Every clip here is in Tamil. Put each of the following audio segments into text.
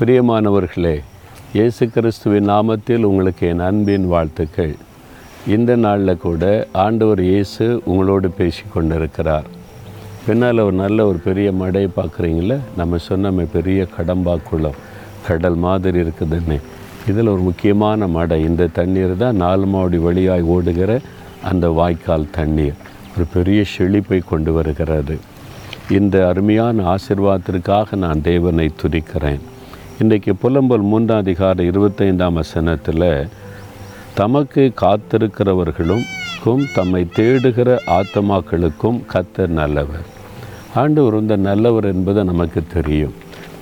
பிரியமானவர்களே இயேசு கிறிஸ்துவின் நாமத்தில் உங்களுக்கு என் அன்பின் வாழ்த்துக்கள். இந்த நாளில் கூட ஆண்டவர் இயேசு உங்களோடு பேசி கொண்டிருக்கிறார். பின்னால் ஒரு நல்ல ஒரு பெரிய மடை பார்க்குறீங்கள நம்ம சொன்னோமே பெரிய கடம்பாக்குளம் கடல் மாதிரி இருக்குதுன்னு. இதில் ஒரு முக்கியமான மடை. இந்த தண்ணீர் தான் நாலு மாவடி வழியாய் ஓடுகிற அந்த வாய்க்கால் தண்ணீர். ஒரு பெரிய செழிப்பை கொண்டு வருகிறது. இந்த அருமையான ஆசிர்வாதத்திற்காக நான் தேவனை துதிக்கிறேன். இன்றைக்கு புலம்பல் மூன்றாம் அதிகார இருபத்தைந்தாம் வசனத்தில் தமக்கு காத்திருக்கிறவர்களுக்கும் தம்மை தேடுகிற ஆத்மாக்களுக்கும் கத்தர் நல்லவர். ஆண்டவர் இந்த நல்லவர் என்பது நமக்கு தெரியும்.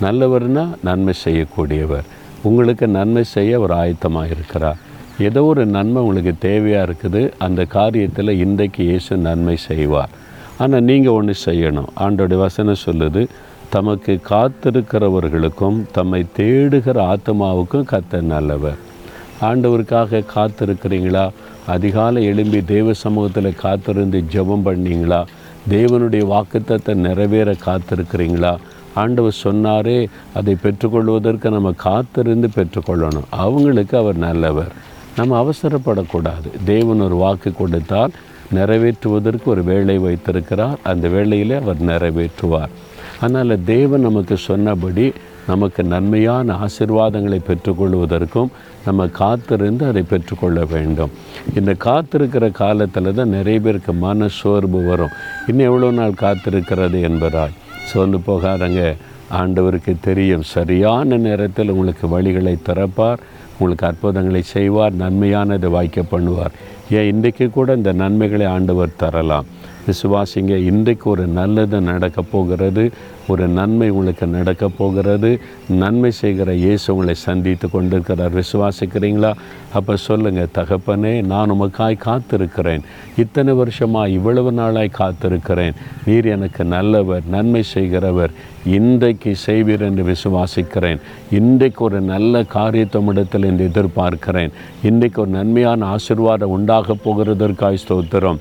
நல்லவர்னால் நன்மை செய்யக்கூடியவர். உங்களுக்கு நன்மை செய்ய அவர் ஆயத்தமாக இருக்கிறார் ஏதோ ஒரு நன்மை உங்களுக்கு தேவையாக இருக்குது அந்த காரியத்தில் இன்றைக்கு இயேசு நன்மை செய்வார். ஆனால் நீங்கள் ஒன்று செய்யணும். ஆண்டோடைய வசனம் சொல்லுது தமக்கு காத்திருக்கிறவர்களுக்கும் தம்மை தேடுகிற ஆத்மாவுக்கும் கத்த நல்லவர். ஆண்டவருக்காக காத்திருக்கிறீங்களா? அதிகாலை எழும்பி தேவ சமூகத்தில் காத்திருந்து ஜெபம் பண்ணீங்களா? தேவனுடைய வாக்குத்தத்தை நிறைவேற காத்திருக்கிறீங்களா? ஆண்டவர் சொன்னாரே அதை பெற்றுக்கொள்வதற்கு நம்ம காத்திருந்து பெற்றுக்கொள்ளணும். அவங்களுக்கு அவர் நல்லவர். நம்ம அவசரப்படக்கூடாது. தேவன் ஒரு வாக்கு கொடுத்தால் நிறைவேற்றுவதற்கு ஒரு வேலை வைத்திருக்கிறார். அந்த வேலையில் அவர் நிறைவேற்றுவார். அதனால் தேவன் நமக்கு சொன்னபடி நமக்கு நன்மையான ஆசிர்வாதங்களை பெற்றுக்கொள்வதற்கும் நம்ம காத்திருந்து அதை பெற்றுக்கொள்ள வேண்டும். இந்த காத்திருக்கிற காலத்தில் தான் நிறைய பேருக்கு மன சோர்வு வரும். இன்னும் எவ்வளோ நாள் காத்திருக்கிறது என்பதால். சோர்ந்து போகாதங்க. ஆண்டவருக்கு தெரியும். சரியான நேரத்தில் உங்களுக்கு வழிகளை திறப்பார். உங்களுக்கு அற்புதங்களை செய்வார். நன்மையானதை வாய்க்க பண்ணுவார். ஏன் இன்றைக்கு கூட இந்த நன்மைகளை ஆண்டவர் தரலாம். விசுவாசிங்க இன்றைக்கு ஒரு நல்லது நடக்க போகிறது ஒரு நன்மை உங்களுக்கு நடக்க போகிறது நன்மை செய்கிற இயேசு உங்களை சந்தித்து கொண்டிருக்கிறார். விசுவாசிக்கிறீங்களா? அப்போ சொல்லுங்கள் தகப்பனே நான் உமக்காய் காத்திருக்கிறேன். இத்தனை வருஷமாக இவ்வளவு நாளாய் காத்திருக்கிறேன். நீர் எனக்கு நல்லவர் நன்மை செய்கிறவர். இன்றைக்கு செய்வீர் என்று விசுவாசிக்கிறேன். இன்றைக்கு ஒரு நல்ல காரியத்தமிடத்தில் என்று எதிர்பார்க்கிறேன். இன்றைக்கு ஒரு நன்மையான ஆசிர்வாதம் உண்டாக போகிறதற்காய் ஸ்தோத்திரம்.